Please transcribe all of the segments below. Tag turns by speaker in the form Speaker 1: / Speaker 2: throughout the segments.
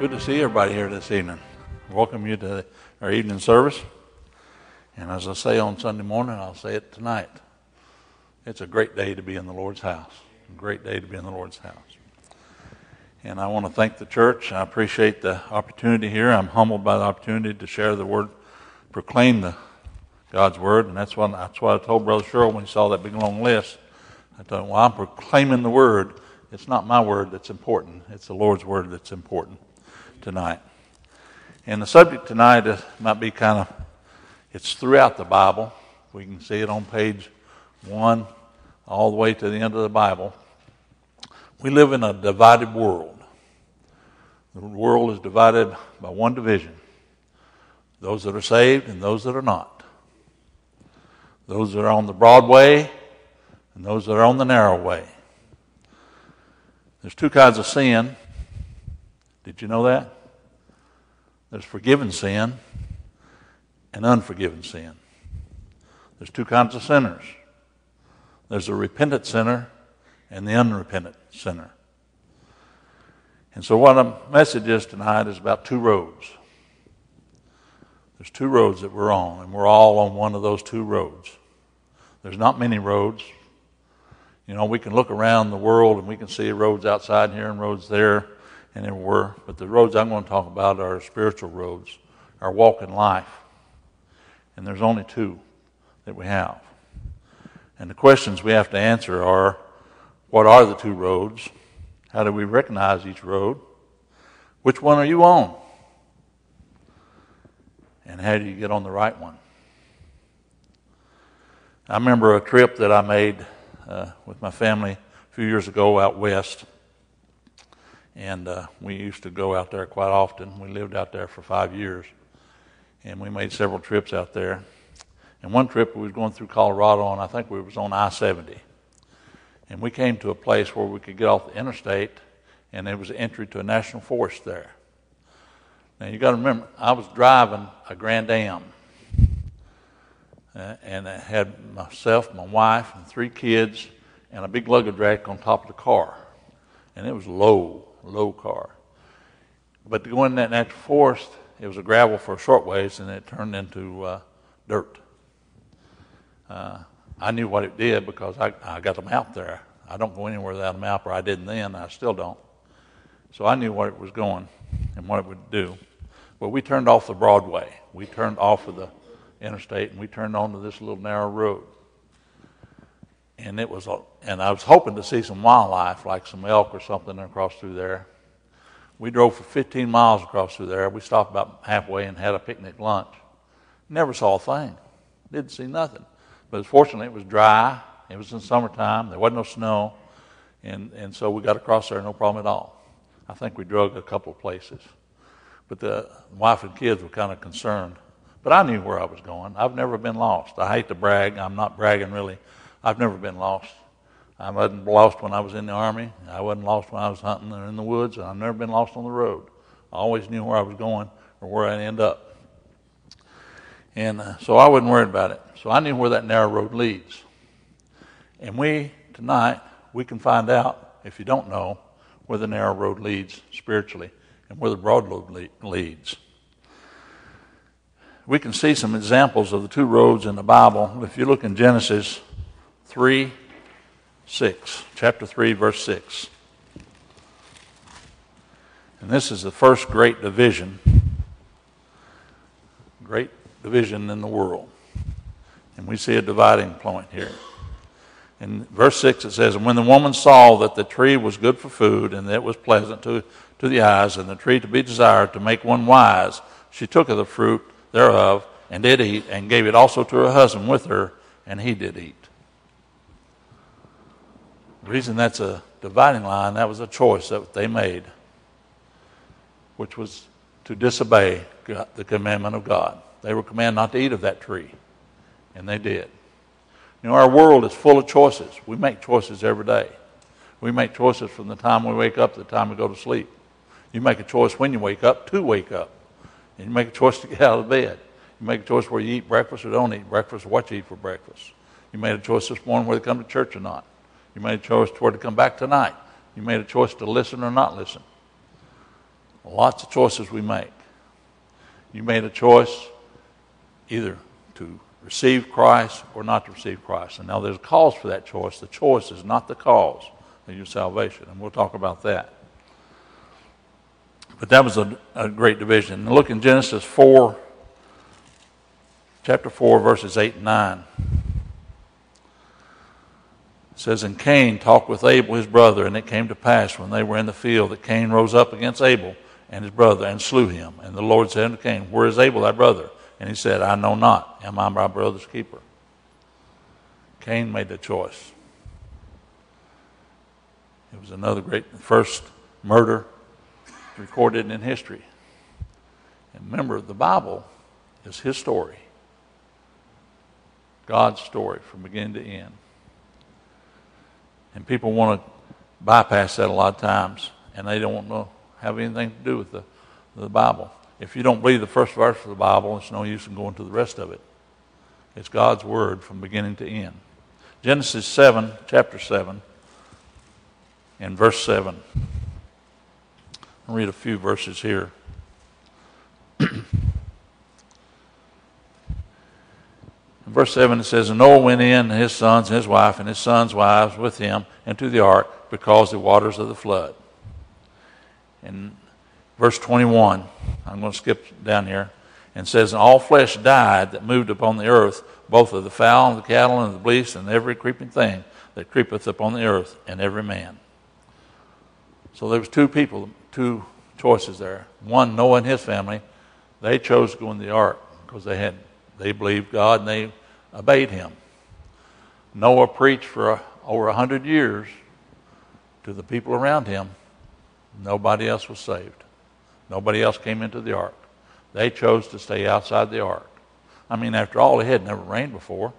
Speaker 1: Good to see everybody here this evening. Welcome you to our evening service. And as I say on Sunday morning, I'll say it tonight. It's a great day to be in the Lord's house. A great day to be in the Lord's house. And I want to thank the church. I appreciate the opportunity here. I'm humbled by the opportunity to share the word, proclaim the God's word, and that's what that's what I told Brother Sherrill when he saw that big long list. I told him, "Well, I'm proclaiming the word. It's not my word that's important. It's the Lord's word that's important tonight." And the subject tonight is, might be kind of it's throughout the Bible. We can see it on page one all the way to the end of the Bible. We live in a divided world. The world is divided by one division those that are saved and those that are not. Those that are on the broad way and those that are on the narrow way. There's two kinds of sin. Did you know that? There's forgiven sin and unforgiven sin. There's two kinds of sinners. There's a repentant sinner and the unrepentant sinner. And so, what the message is tonight is about two roads. There's two roads that we're on, and we're all on one of those two roads. There's not many roads. You know, we can look around the world and we can see roads outside here and roads there and everywhere. But the roads I'm going to talk about are spiritual roads, our walk in life. And there's only two that we have. And the questions we have to answer are what are the two roads? How do we recognize each road? Which one are you on? And how do you get on the right one? I remember a trip that I made uh, with my family a few years ago out west. And uh, we used to go out there quite often. We lived out there for five years. And we made several trips out there. And one trip we was going through Colorado, and I think we was on I 70 and we came to a place where we could get off the interstate, and there was an entry to a national forest there. Now you got to remember, I was driving a Grand Am, uh, and I had myself, my wife, and three kids, and a big luggage rack on top of the car, and it was low, low car. But to go in that natural forest, it was a gravel for a short ways, and it turned into uh, dirt. Uh, I knew what it did because I, I got the map there. I don't go anywhere without a map, or I didn't then, I still don't. So I knew where it was going and what it would do. Well, we turned off the Broadway. We turned off of the interstate and we turned onto this little narrow road. And it was, and I was hoping to see some wildlife, like some elk or something across through there. We drove for 15 miles across through there. We stopped about halfway and had a picnic lunch. Never saw a thing. Didn't see nothing. But fortunately, it was dry. It was in summertime. There wasn't no snow. And, and so we got across there, no problem at all. I think we drug a couple of places. But the wife and kids were kind of concerned. But I knew where I was going. I've never been lost. I hate to brag. I'm not bragging really. I've never been lost. I wasn't lost when I was in the army. I wasn't lost when I was hunting or in the woods. I've never been lost on the road. I always knew where I was going or where I'd end up. And uh, so I wasn't worried about it. So I knew where that narrow road leads. And we, tonight, we can find out, if you don't know, where the narrow road leads spiritually and where the broad road leads. We can see some examples of the two roads in the Bible. If you look in Genesis 3 6, chapter 3, verse 6. And this is the first great division, great division in the world. And we see a dividing point here. In verse 6, it says, And when the woman saw that the tree was good for food, and that it was pleasant to, to the eyes, and the tree to be desired to make one wise, she took of the fruit thereof, and did eat, and gave it also to her husband with her, and he did eat. The reason that's a dividing line, that was a choice that they made, which was to disobey the commandment of God. They were commanded not to eat of that tree. And they did. You know, our world is full of choices. We make choices every day. We make choices from the time we wake up to the time we go to sleep. You make a choice when you wake up to wake up. And you make a choice to get out of bed. You make a choice where you eat breakfast or don't eat breakfast, or what you eat for breakfast. You made a choice this morning whether to come to church or not. You made a choice to where to come back tonight. You made a choice to listen or not listen. lots of choices we make. You made a choice either to receive Christ or not to receive Christ. And now there's a cause for that choice. The choice is not the cause of your salvation. And we'll talk about that. But that was a, a great division. Look in Genesis 4, chapter 4, verses 8 and 9. It says, And Cain talked with Abel his brother, and it came to pass when they were in the field that Cain rose up against Abel and his brother and slew him. And the Lord said unto Cain, Where is Abel thy brother? And he said, I know not. Am I my brother's keeper? Cain made the choice. It was another great first murder recorded in history. And remember, the Bible is his story. God's story from beginning to end. And people want to bypass that a lot of times, and they don't want to have anything to do with the, the Bible. If you don't believe the first verse of the Bible, it's no use in going to the rest of it. It's God's word from beginning to end. Genesis 7, chapter 7, and verse 7. I'll read a few verses here. verse 7 it says, And Noah went in, his sons and his wife, and his sons' wives with him, into the ark, because the waters of the flood. And verse 21, I'm going to skip down here, and says, And all flesh died that moved upon the earth, both of the fowl and the cattle and the beasts and every creeping thing that creepeth upon the earth, and every man. So there was two people, two choices there. One, Noah and his family, they chose to go in the ark because they had they believed God and they obeyed Him. Noah preached for uh, over a hundred years to the people around him. Nobody else was saved. Nobody else came into the ark. They chose to stay outside the ark. I mean, after all, it had never rained before.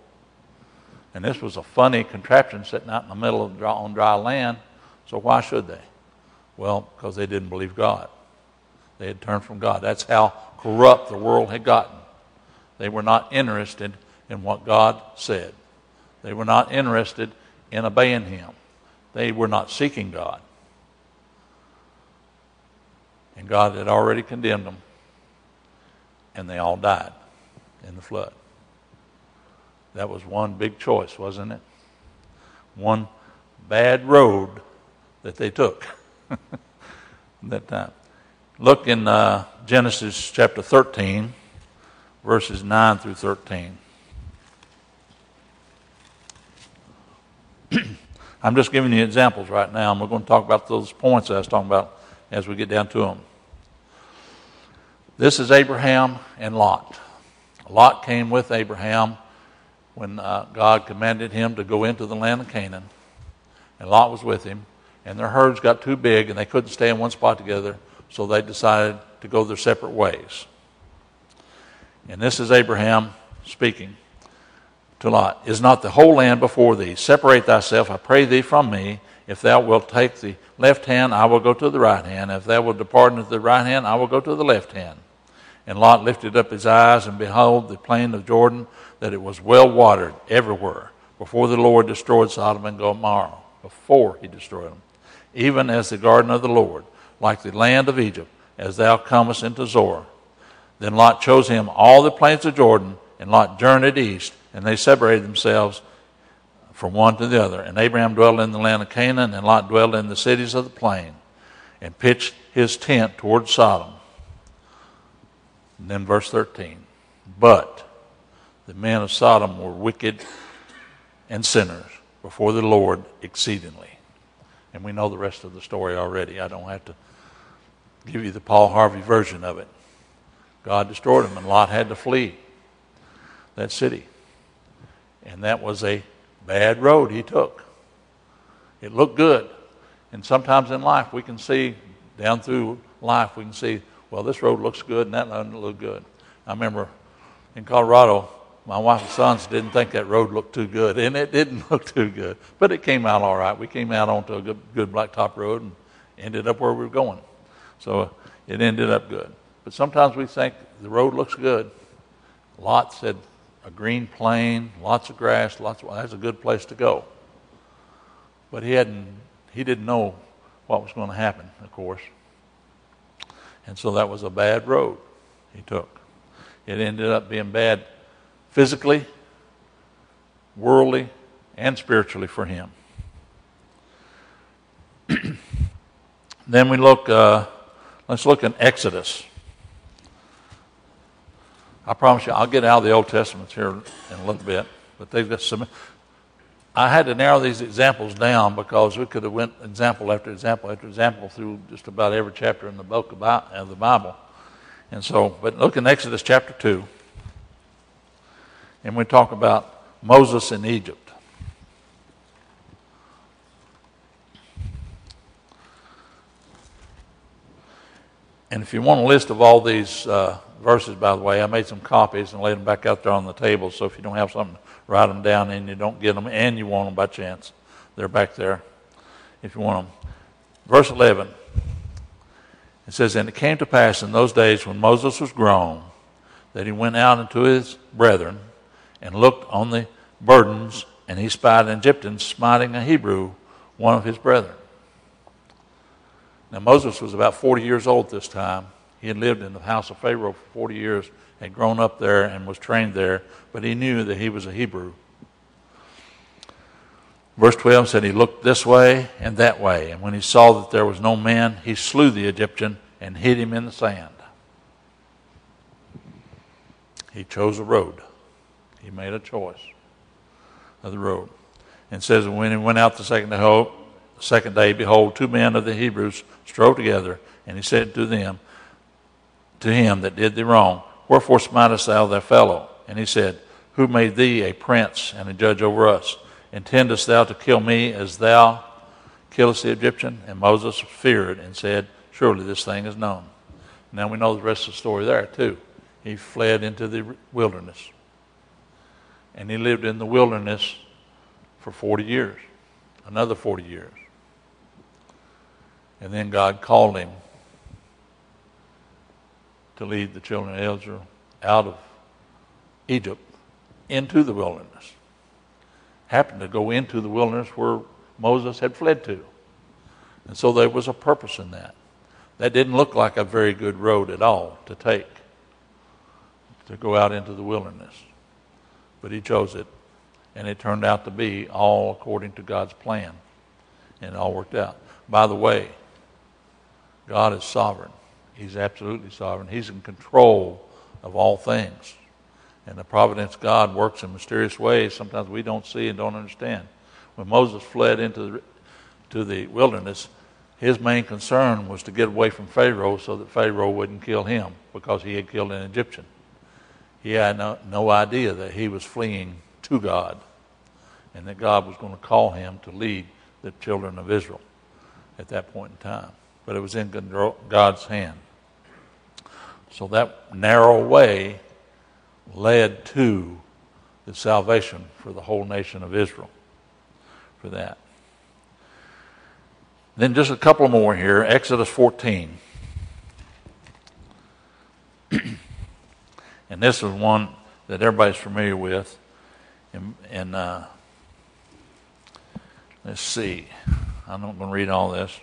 Speaker 1: And this was a funny contraption sitting out in the middle of dry, on dry land. So why should they? Well, because they didn't believe God. They had turned from God. That's how corrupt the world had gotten. They were not interested in what God said. They were not interested in obeying Him. They were not seeking God. And God had already condemned them. And they all died in the flood. That was one big choice, wasn't it? One bad road that they took that time. Look in uh, Genesis chapter 13, verses 9 through 13. I'm just giving you examples right now, and we're going to talk about those points I was talking about as we get down to them. This is Abraham and Lot. Lot came with Abraham when uh, God commanded him to go into the land of Canaan, and Lot was with him. And their herds got too big, and they couldn't stay in one spot together, so they decided to go their separate ways. And this is Abraham speaking to Lot Is not the whole land before thee? Separate thyself, I pray thee, from me. If thou wilt take the left hand, I will go to the right hand. If thou wilt depart into the right hand, I will go to the left hand. And Lot lifted up his eyes, and behold, the plain of Jordan, that it was well watered everywhere, before the Lord destroyed Sodom and Gomorrah, before he destroyed them, even as the garden of the Lord, like the land of Egypt, as thou comest into Zoar. Then Lot chose him all the plains of Jordan, and Lot journeyed east and they separated themselves from one to the other. And Abraham dwelt in the land of Canaan, and Lot dwelt in the cities of the plain, and pitched his tent toward Sodom. And then verse 13. But the men of Sodom were wicked and sinners before the Lord exceedingly. And we know the rest of the story already. I don't have to give you the Paul Harvey version of it. God destroyed them, and Lot had to flee that city. And that was a bad road he took. It looked good. And sometimes in life, we can see, down through life, we can see, well, this road looks good and that doesn't look good. I remember in Colorado, my wife and sons didn't think that road looked too good, and it didn't look too good. But it came out all right. We came out onto a good, good blacktop road and ended up where we were going. So it ended up good. But sometimes we think the road looks good. Lot said, a green plain, lots of grass, lots of, well, that's a good place to go. But he hadn't, he didn't know what was going to happen, of course. And so that was a bad road he took. It ended up being bad physically, worldly, and spiritually for him. then we look, uh, let's look in Exodus. I promise you, I'll get out of the Old Testament here in a little bit, but they've got some. I had to narrow these examples down because we could have went example after example after example through just about every chapter in the book of the Bible. And so, but look in Exodus chapter 2, and we talk about Moses in Egypt. And if you want a list of all these uh, verses, by the way, I made some copies and laid them back out there on the table. So if you don't have something, write them down and you don't get them and you want them by chance, they're back there if you want them. Verse 11 it says, And it came to pass in those days when Moses was grown that he went out unto his brethren and looked on the burdens, and he spied an Egyptian smiting a Hebrew, one of his brethren. Now, Moses was about 40 years old this time. He had lived in the house of Pharaoh for 40 years, had grown up there, and was trained there, but he knew that he was a Hebrew. Verse 12 said, He looked this way and that way, and when he saw that there was no man, he slew the Egyptian and hid him in the sand. He chose a road. He made a choice of the road. And says, when he went out the second day, second day, behold, two men of the Hebrews strove together, and he said to them, to him that did thee wrong, Wherefore smitest thou thy fellow? And he said, Who made thee a prince and a judge over us? Intendest thou to kill me as thou killest the Egyptian? And Moses feared and said, Surely this thing is known. Now we know the rest of the story there too. He fled into the wilderness. And he lived in the wilderness for 40 years, another 40 years. And then God called him to lead the children of Israel out of Egypt into the wilderness. Happened to go into the wilderness where Moses had fled to. And so there was a purpose in that. That didn't look like a very good road at all to take, to go out into the wilderness. But he chose it, and it turned out to be all according to God's plan. And it all worked out. By the way, God is sovereign. He's absolutely sovereign. He's in control of all things. And the providence God works in mysterious ways sometimes we don't see and don't understand. When Moses fled into the, to the wilderness, his main concern was to get away from Pharaoh so that Pharaoh wouldn't kill him because he had killed an Egyptian. He had no, no idea that he was fleeing to God and that God was going to call him to lead the children of Israel at that point in time. But it was in God's hand. So that narrow way led to the salvation for the whole nation of Israel for that. Then just a couple more here. Exodus 14. and this is one that everybody's familiar with. And, and uh, let's see. I'm not going to read all this.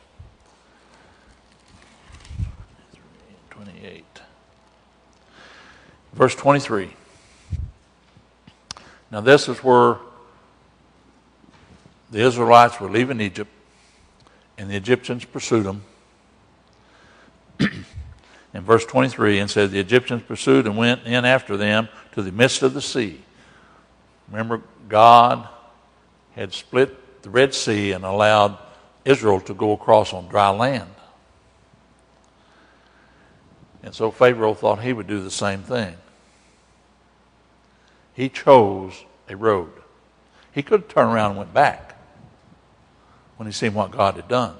Speaker 1: 28. Verse 23. Now, this is where the Israelites were leaving Egypt and the Egyptians pursued them. in verse 23, and said, The Egyptians pursued and went in after them to the midst of the sea. Remember, God had split the Red Sea and allowed Israel to go across on dry land. And so Pharaoh thought he would do the same thing. He chose a road. He could have turned around and went back when he seen what God had done.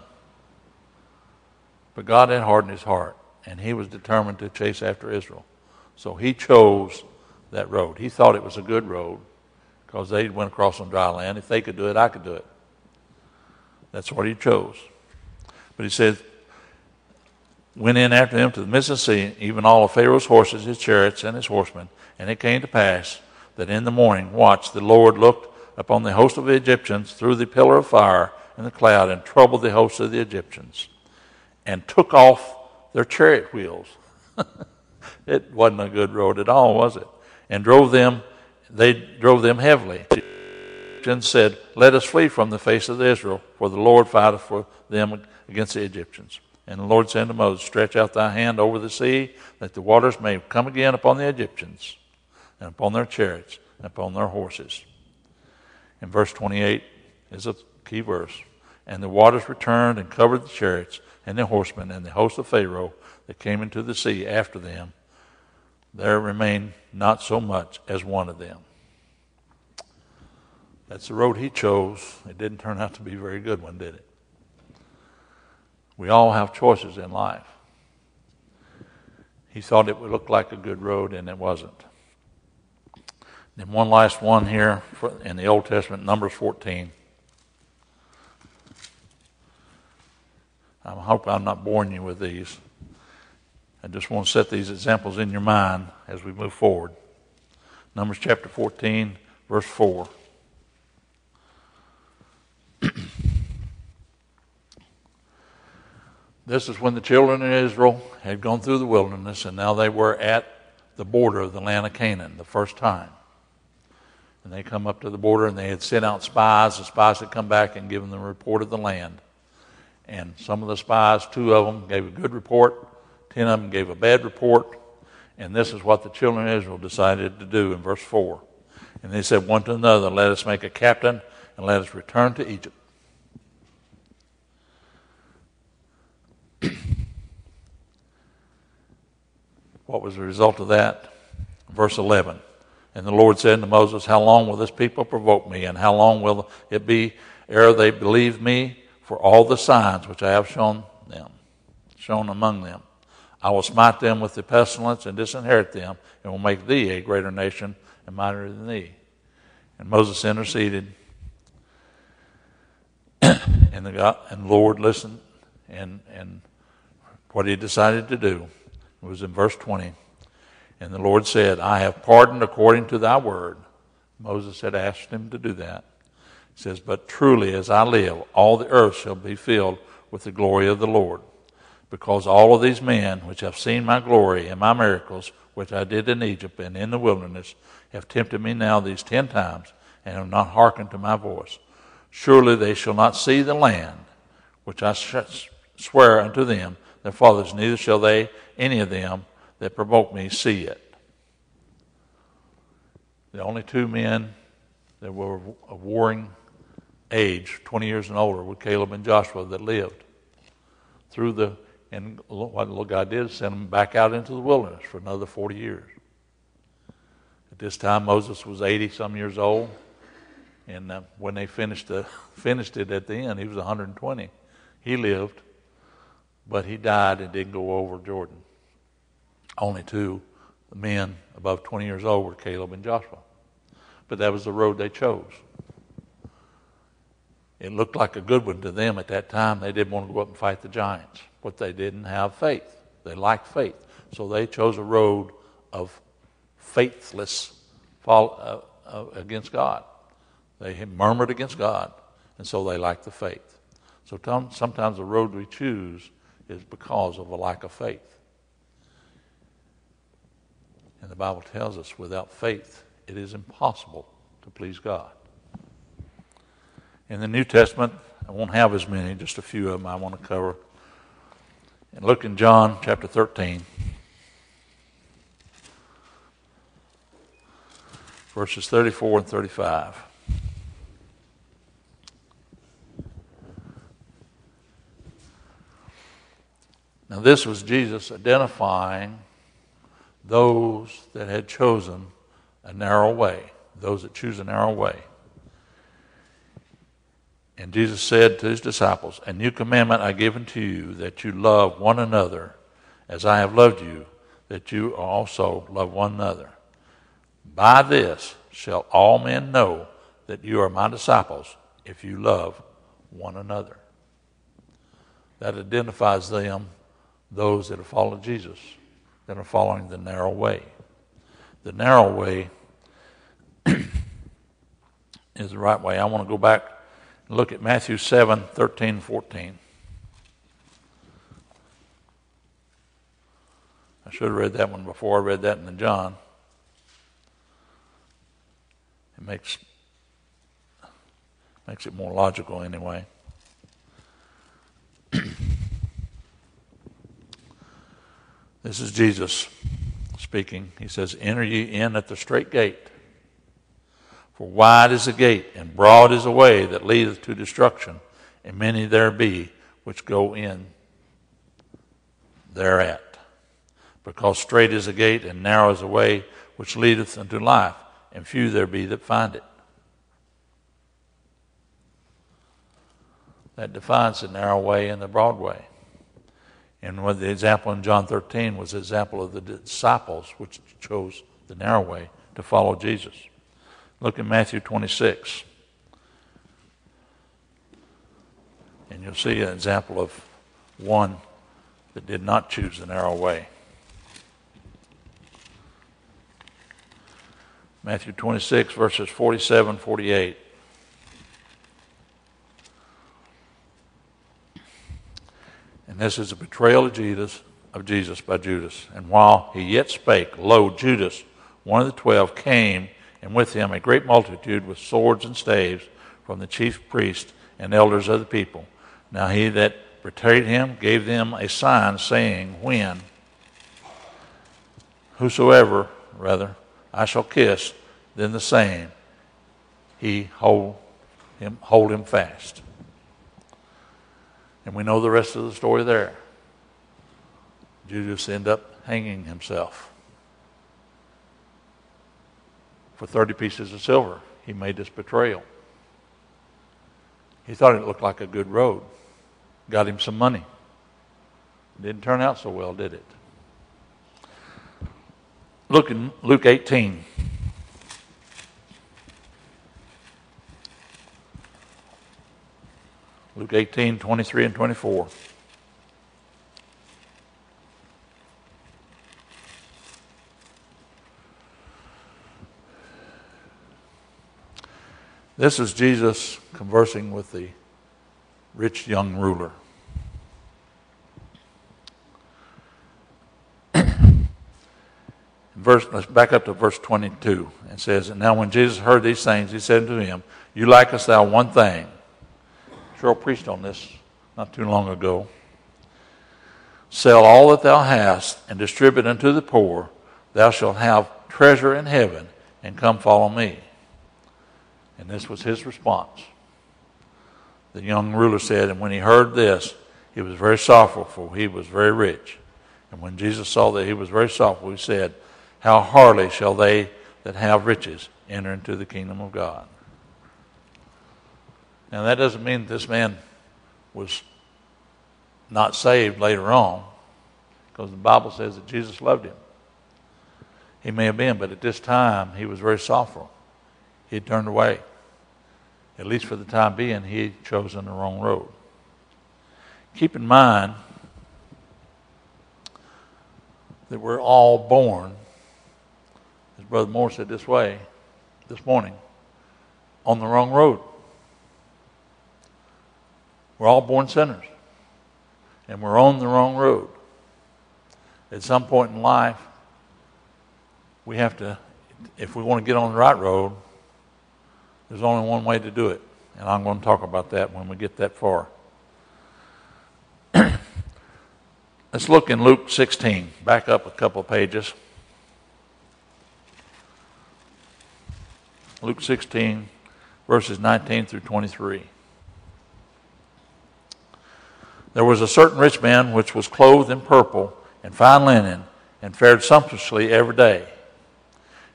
Speaker 1: But God had hardened his heart, and he was determined to chase after Israel. So he chose that road. He thought it was a good road because they went across on dry land. If they could do it, I could do it. That's what he chose. But he said, went in after them to the midst of the sea, even all of Pharaoh's horses, his chariots, and his horsemen. And it came to pass that in the morning, watch, the Lord looked upon the host of the Egyptians through the pillar of fire and the cloud and troubled the host of the Egyptians and took off their chariot wheels. it wasn't a good road at all, was it? And drove them, they drove them heavily. And said, Let us flee from the face of Israel, for the Lord fighteth for them against the Egyptians. And the Lord said to Moses, Stretch out thy hand over the sea, that the waters may come again upon the Egyptians, and upon their chariots, and upon their horses. In verse 28 is a key verse. And the waters returned and covered the chariots and the horsemen and the host of Pharaoh that came into the sea after them. There remained not so much as one of them. That's the road he chose. It didn't turn out to be a very good one, did it? We all have choices in life. He thought it would look like a good road, and it wasn't. Then one last one here in the Old Testament, Numbers 14. I hope I'm not boring you with these. I just want to set these examples in your mind as we move forward. Numbers chapter 14, verse 4. This is when the children of Israel had gone through the wilderness, and now they were at the border of the land of Canaan the first time. And they come up to the border, and they had sent out spies. The spies had come back and given them a report of the land. And some of the spies, two of them, gave a good report, ten of them gave a bad report. And this is what the children of Israel decided to do in verse 4. And they said one to another, Let us make a captain, and let us return to Egypt. What was the result of that? Verse 11. And the Lord said to Moses, How long will this people provoke me, and how long will it be ere they believe me for all the signs which I have shown them, shown among them? I will smite them with the pestilence and disinherit them, and will make thee a greater nation and mightier than thee. And Moses interceded, and the God, and Lord listened, and and what he decided to do was in verse 20. And the Lord said, I have pardoned according to thy word. Moses had asked him to do that. He says, But truly as I live, all the earth shall be filled with the glory of the Lord. Because all of these men which have seen my glory and my miracles, which I did in Egypt and in the wilderness, have tempted me now these ten times, and have not hearkened to my voice. Surely they shall not see the land which I swear unto them, their fathers, neither shall they, any of them that provoke me, see it. The only two men that were of warring age, 20 years and older, were Caleb and Joshua that lived through the, and what God did, send them back out into the wilderness for another 40 years. At this time, Moses was 80 some years old. And uh, when they finished, the, finished it at the end, he was 120. He lived but he died and didn't go over Jordan. Only two men above 20 years old were Caleb and Joshua. But that was the road they chose. It looked like a good one to them at that time. They didn't want to go up and fight the giants, but they didn't have faith. They lacked faith. So they chose a road of faithless fall, uh, uh, against God. They murmured against God, and so they lacked the faith. So sometimes the road we choose is because of a lack of faith. And the Bible tells us without faith, it is impossible to please God. In the New Testament, I won't have as many, just a few of them I want to cover. And look in John chapter 13, verses 34 and 35. Now, this was Jesus identifying those that had chosen a narrow way, those that choose a narrow way. And Jesus said to his disciples, A new commandment I give unto you, that you love one another as I have loved you, that you also love one another. By this shall all men know that you are my disciples, if you love one another. That identifies them those that have followed Jesus, that are following the narrow way. The narrow way is the right way. I want to go back and look at Matthew 7 13, 14. I should have read that one before I read that in the John. It makes makes it more logical anyway. This is Jesus speaking. He says, Enter ye in at the strait gate. For wide is the gate, and broad is the way that leadeth to destruction, and many there be which go in thereat. Because strait is the gate, and narrow is the way which leadeth unto life, and few there be that find it. That defines the narrow way and the broad way. And what the example in John 13 was the example of the disciples, which chose the narrow way to follow Jesus. Look at Matthew 26. And you'll see an example of one that did not choose the narrow way. Matthew 26, verses 47 48. And this is a betrayal of Jesus, of Jesus by Judas. And while he yet spake, lo, Judas, one of the twelve, came, and with him a great multitude with swords and staves from the chief priests and elders of the people. Now he that betrayed him gave them a sign, saying, When whosoever, rather, I shall kiss, then the same he hold him, hold him fast. And we know the rest of the story there. Judas ended up hanging himself for 30 pieces of silver. He made this betrayal. He thought it looked like a good road. Got him some money. Didn't turn out so well, did it? Look in Luke 18. Luke 18, 23 and 24. This is Jesus conversing with the rich young ruler. verse, let's back up to verse 22. It says, And now when Jesus heard these things, he said to him, You lackest thou one thing. Sherrill preached on this not too long ago. Sell all that thou hast and distribute unto the poor. Thou shalt have treasure in heaven, and come follow me. And this was his response. The young ruler said, And when he heard this, he was very sorrowful, for he was very rich. And when Jesus saw that he was very sorrowful, he said, How hardly shall they that have riches enter into the kingdom of God? Now, that doesn't mean this man was not saved later on, because the Bible says that Jesus loved him. He may have been, but at this time, he was very sorrowful. He had turned away. At least for the time being, he had chosen the wrong road. Keep in mind that we're all born, as Brother Moore said this way this morning, on the wrong road. We're all born sinners. And we're on the wrong road. At some point in life, we have to, if we want to get on the right road, there's only one way to do it. And I'm going to talk about that when we get that far. Let's look in Luke 16. Back up a couple pages. Luke 16, verses 19 through 23. There was a certain rich man which was clothed in purple and fine linen and fared sumptuously every day.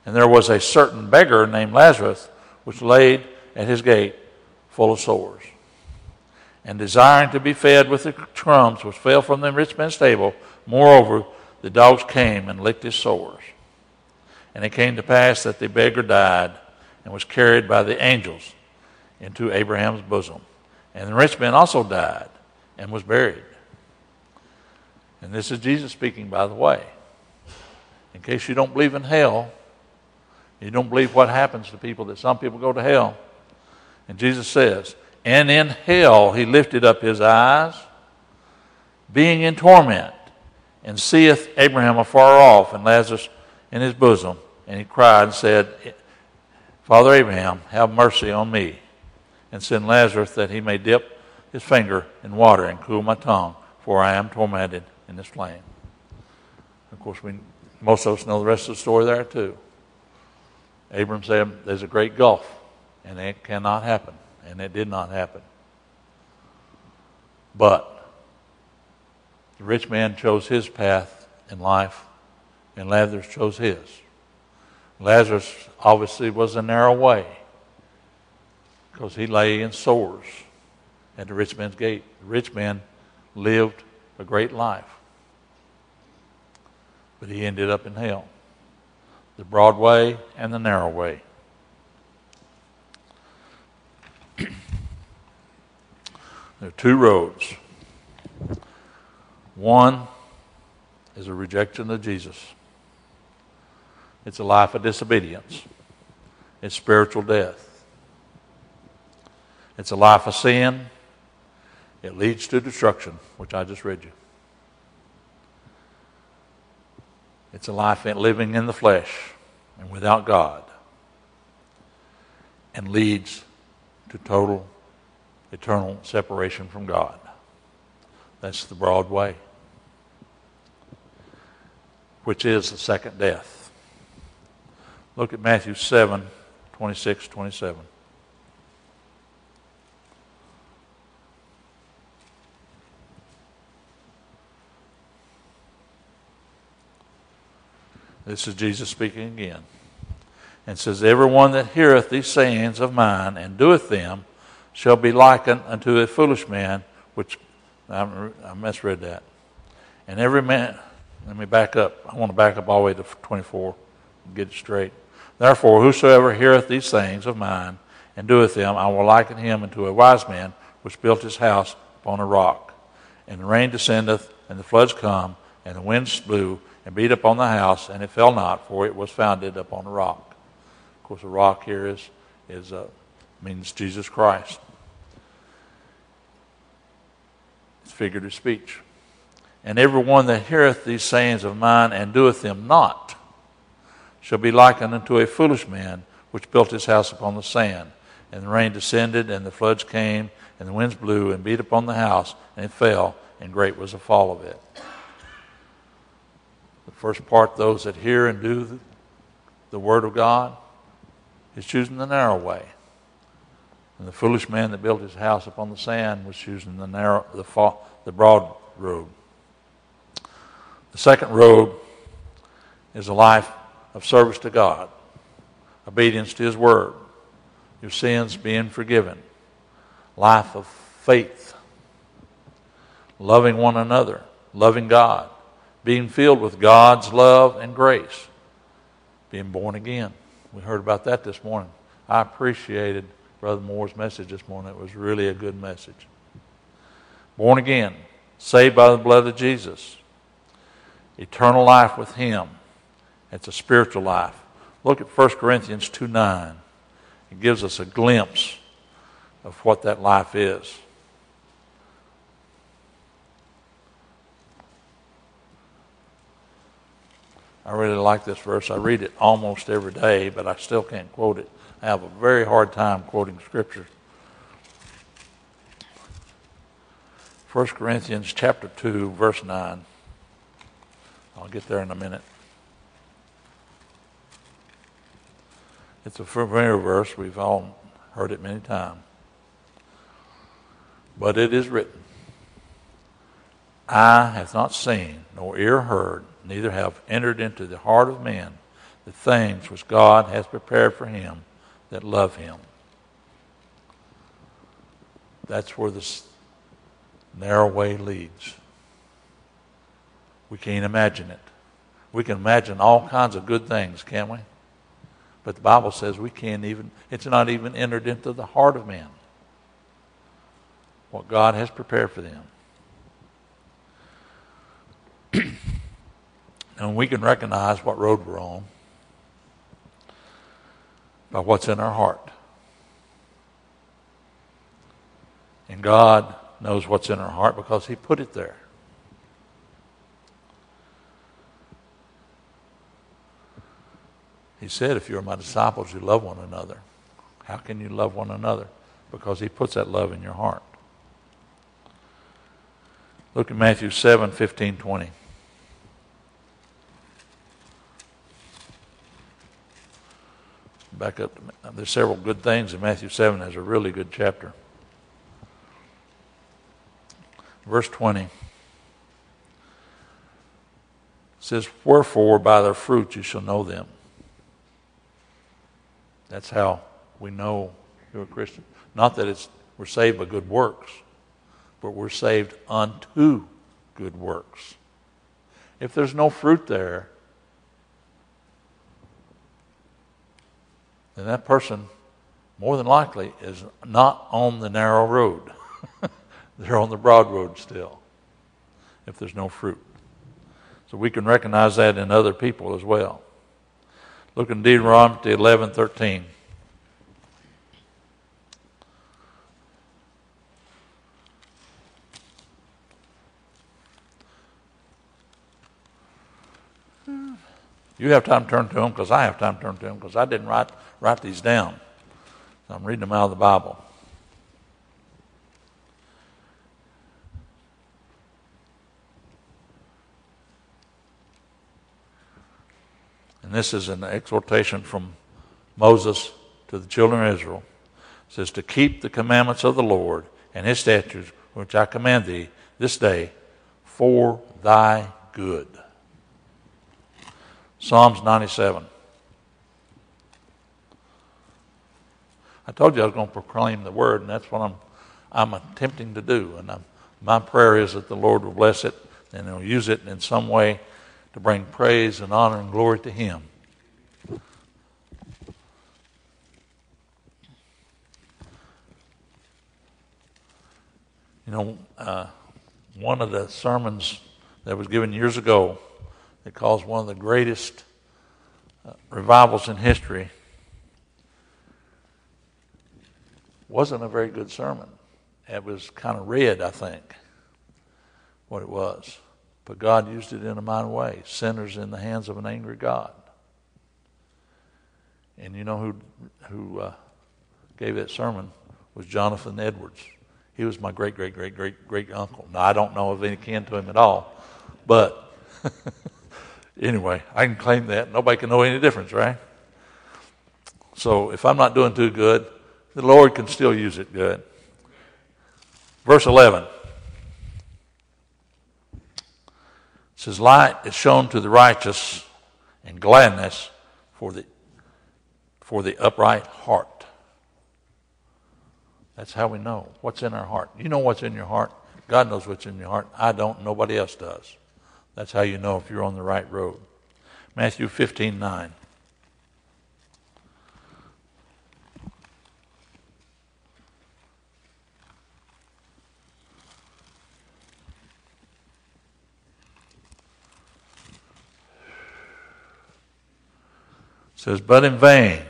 Speaker 1: And there was a certain beggar named Lazarus which laid at his gate full of sores. And desiring to be fed with the crumbs which fell from the rich man's table, moreover, the dogs came and licked his sores. And it came to pass that the beggar died and was carried by the angels into Abraham's bosom. And the rich man also died and was buried. And this is Jesus speaking, by the way. In case you don't believe in hell, you don't believe what happens to people, that some people go to hell. And Jesus says, And in hell he lifted up his eyes, being in torment, and seeth Abraham afar off, and Lazarus in his bosom. And he cried and said, Father Abraham, have mercy on me, and send Lazarus that he may dip his finger in water and cool my tongue, for I am tormented in this flame. Of course, we, most of us know the rest of the story there too. Abram said, There's a great gulf, and it cannot happen. And it did not happen. But the rich man chose his path in life, and Lazarus chose his. Lazarus obviously was a narrow way because he lay in sores at the rich man's gate. The rich man lived a great life, but he ended up in hell the broad way and the narrow way. there are two roads. One is a rejection of Jesus. It's a life of disobedience. It's spiritual death. It's a life of sin. It leads to destruction, which I just read you. It's a life living in the flesh and without God and leads to total eternal separation from God. That's the broad way, which is the second death. Look at Matthew 7 26, 27. This is Jesus speaking again. And says, Everyone that heareth these sayings of mine and doeth them shall be likened unto a foolish man, which I, I misread that. And every man, let me back up. I want to back up all the way to 24 and get it straight. Therefore, whosoever heareth these things of mine and doeth them, I will liken him unto a wise man which built his house upon a rock. And the rain descendeth, and the floods come, and the winds blew, and beat upon the house, and it fell not, for it was founded upon a rock. Of course, a rock here is, is uh, means Jesus Christ. It's figurative speech. And every one that heareth these sayings of mine and doeth them not shall be likened unto a foolish man which built his house upon the sand. And the rain descended, and the floods came, and the winds blew and beat upon the house, and it fell, and great was the fall of it. The first part, those that hear and do the Word of God, is choosing the narrow way. And the foolish man that built his house upon the sand was choosing the narrow, the, fa- the broad road. The second road is a life of service to God, obedience to His Word, your sins being forgiven, life of faith, loving one another, loving God, being filled with God's love and grace, being born again. We heard about that this morning. I appreciated Brother Moore's message this morning. It was really a good message. Born again, saved by the blood of Jesus, eternal life with Him. It's a spiritual life. Look at 1 Corinthians 2 9. It gives us a glimpse of what that life is. I really like this verse. I read it almost every day, but I still can't quote it. I have a very hard time quoting scripture. 1 Corinthians chapter 2, verse 9. I'll get there in a minute. It's a familiar verse. We've all heard it many times. But it is written, Eye hath not seen, nor ear heard, neither have entered into the heart of man the things which God has prepared for him that love him. That's where the narrow way leads. We can't imagine it. We can imagine all kinds of good things, can't we? But the Bible says we can't even, it's not even entered into the heart of man what God has prepared for them. And we can recognize what road we're on by what's in our heart. And God knows what's in our heart because He put it there. He said, If you are my disciples, you love one another. How can you love one another? Because He puts that love in your heart. Look at Matthew 7 15, 20. Back up. There's several good things in Matthew 7 has a really good chapter. Verse 20 says, Wherefore by their fruit you shall know them. That's how we know you're a Christian. Not that it's we're saved by good works, but we're saved unto good works. If there's no fruit there, then that person, more than likely, is not on the narrow road. They're on the broad road still, if there's no fruit. So we can recognize that in other people as well. Look in Deuteronomy 11 13. You have time to turn to them because I have time to turn to them because I didn't write, write these down. I'm reading them out of the Bible. And this is an exhortation from Moses to the children of Israel. It says, To keep the commandments of the Lord and his statutes, which I command thee this day, for thy good. Psalms 97. I told you I was going to proclaim the word, and that's what I'm, I'm attempting to do. And I'm, my prayer is that the Lord will bless it and He'll use it in some way to bring praise and honor and glory to Him. You know, uh, one of the sermons that was given years ago that caused one of the greatest uh, revivals in history wasn't a very good sermon. It was kind of read, I think, what it was. But God used it in a mighty way. Sinners in the hands of an angry God. And you know who who uh, gave that sermon was Jonathan Edwards. He was my great great great great great uncle. Now I don't know of any kin to him at all, but anyway, I can claim that. Nobody can know any difference, right? So if I'm not doing too good, the Lord can still use it good. Verse 11 says, Light is shown to the righteous and gladness for the, for the upright heart. That's how we know what's in our heart. You know what's in your heart. God knows what's in your heart. I don't. Nobody else does. That's how you know if you're on the right road. Matthew 15 9. says, But in vain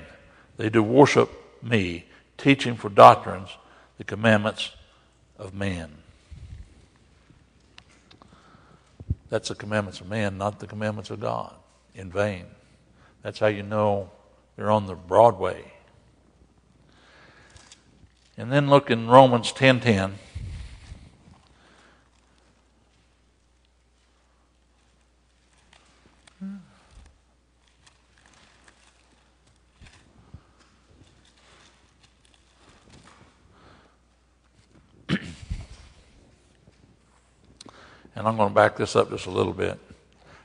Speaker 1: they do worship me, teaching for doctrines the commandments of man. That's the commandments of man, not the commandments of God, in vain. That's how you know you're on the broad way. And then look in Romans 10:10. And I'm going to back this up just a little bit.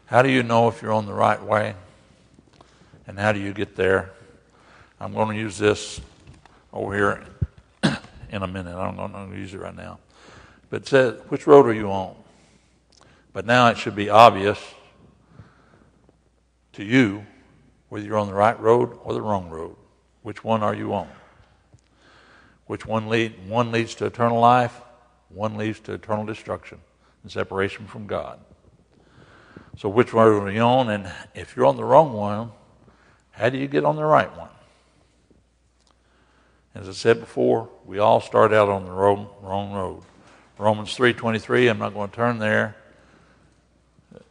Speaker 1: How do you know if you're on the right way? And how do you get there? I'm going to use this over here in a minute. I'm going to use it right now. But it says, which road are you on? But now it should be obvious to you whether you're on the right road or the wrong road. Which one are you on? Which one lead one leads to eternal life, one leads to eternal destruction and separation from God. So, which one are you on? And if you're on the wrong one, how do you get on the right one? As I said before, we all start out on the wrong, wrong road. Romans 3.23, I'm not going to turn there.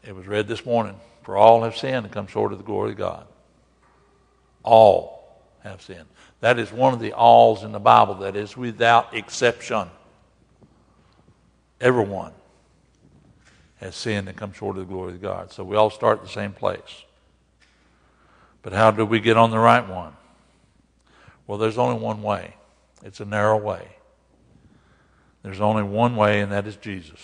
Speaker 1: It was read this morning. For all have sinned and come short of the glory of God. all have sinned. That is one of the alls in the Bible that is without exception. Everyone has sinned and come short of the glory of God. So we all start at the same place. But how do we get on the right one? Well, there's only one way. It's a narrow way. There's only one way, and that is Jesus.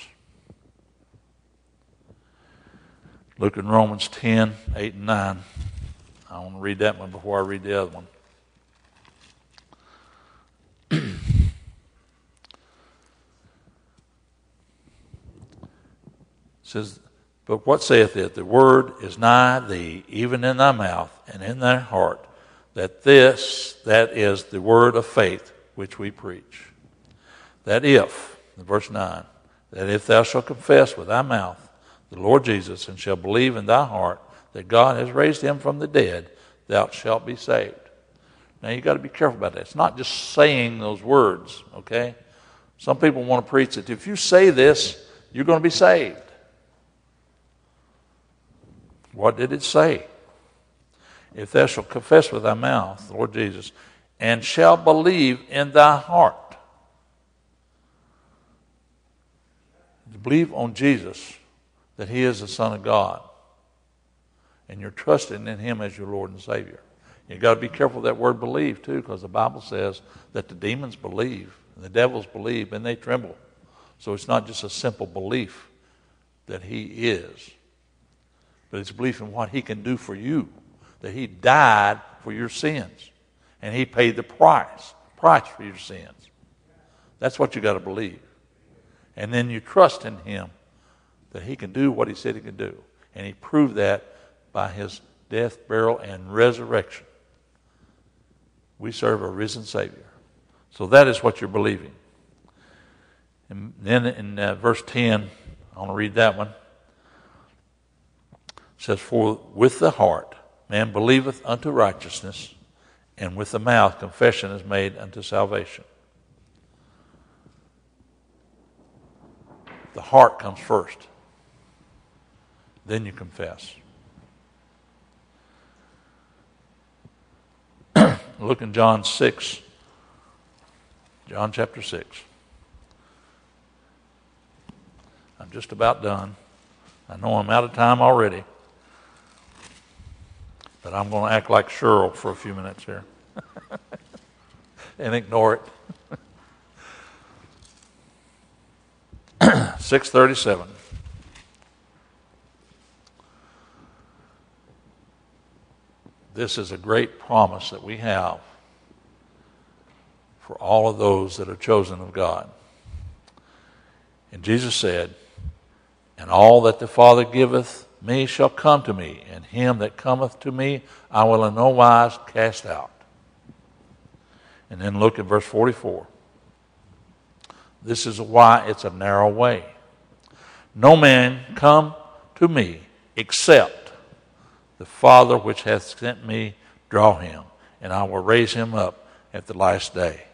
Speaker 1: Look in Romans 10, 8 and 9. I want to read that one before I read the other one. says, But what saith it? The word is nigh thee, even in thy mouth and in thy heart, that this, that is the word of faith which we preach. That if, verse 9, that if thou shalt confess with thy mouth the Lord Jesus and shalt believe in thy heart that God has raised him from the dead, thou shalt be saved. Now you've got to be careful about that. It's not just saying those words, okay? Some people want to preach that if you say this, you're going to be saved. What did it say? If thou shalt confess with thy mouth, Lord Jesus, and shalt believe in thy heart. Believe on Jesus that he is the Son of God. And you're trusting in him as your Lord and Savior. You've got to be careful that word believe, too, because the Bible says that the demons believe, and the devils believe, and they tremble. So it's not just a simple belief that he is but it's belief in what he can do for you, that he died for your sins, and he paid the price, price for your sins. That's what you got to believe. And then you trust in him that he can do what he said he can do. And he proved that by his death, burial, and resurrection. We serve a risen Savior. So that is what you're believing. And then in uh, verse 10, I want to read that one says, For with the heart man believeth unto righteousness, and with the mouth confession is made unto salvation. The heart comes first. Then you confess. Look in John 6. John chapter 6. I'm just about done. I know I'm out of time already. But I'm going to act like Sherrill for a few minutes here and ignore it. 637. This is a great promise that we have for all of those that are chosen of God. And Jesus said, And all that the Father giveth me shall come to me, and him that cometh to me I will in no wise cast out. And then look at verse 44. This is why it's a narrow way. No man come to me except the Father which hath sent me draw him, and I will raise him up at the last day.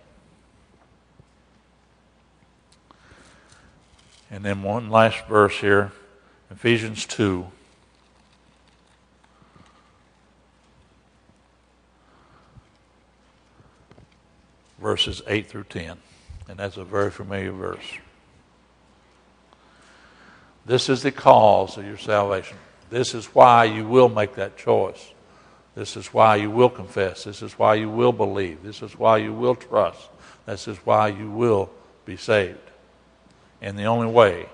Speaker 1: And then one last verse here, Ephesians 2. Verses 8 through 10. And that's a very familiar verse. This is the cause of your salvation. This is why you will make that choice. This is why you will confess. This is why you will believe. This is why you will trust. This is why you will be saved. And the only way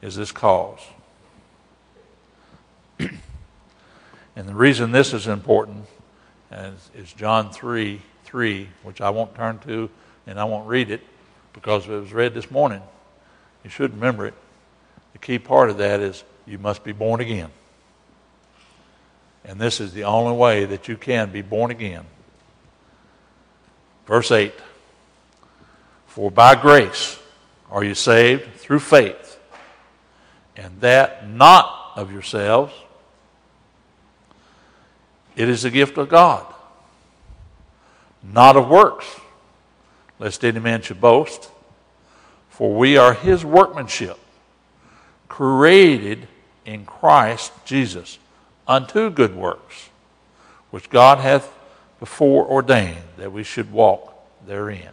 Speaker 1: is this cause. and the reason this is important is, John 3 3, which I won't turn to and I won't read it because it was read this morning. You should remember it. The key part of that is you must be born again. And this is the only way that you can be born again. Verse 8 For by grace are you saved through faith, and that not of yourselves. It is the gift of God not of works, lest any man should boast. For we are his workmanship, created in Christ Jesus unto good works, which God hath before ordained that we should walk therein.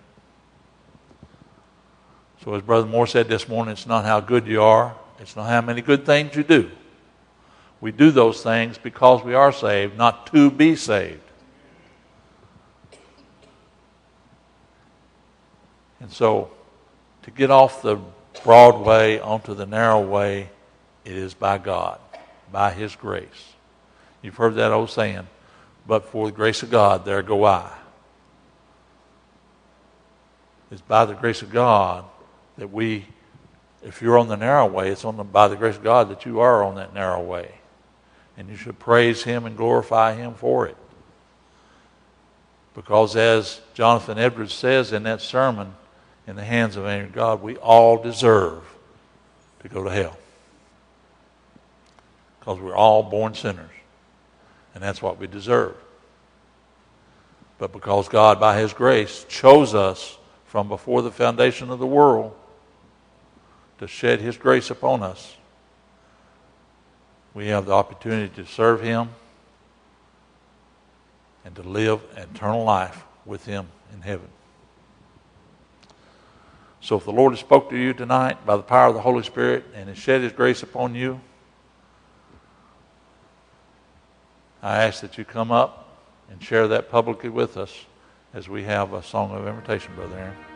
Speaker 1: So, as Brother Moore said this morning, it's not how good you are, it's not how many good things you do. We do those things because we are saved, not to be saved. And so, to get off the broad way onto the narrow way, it is by God, by His grace. You've heard that old saying, but for the grace of God, there go I. It's by the grace of God that we, if you're on the narrow way, it's on the, by the grace of God that you are on that narrow way. And you should praise Him and glorify Him for it. Because as Jonathan Edwards says in that sermon, in the hands of angry God, we all deserve to go to hell. Because we're all born sinners. And that's what we deserve. But because God, by His grace, chose us from before the foundation of the world to shed His grace upon us, we have the opportunity to serve Him and to live eternal life with Him in heaven. So if the Lord has spoke to you tonight by the power of the Holy Spirit and has shed His grace upon you, I ask that you come up and share that publicly with us as we have a song of invitation, Brother Aaron.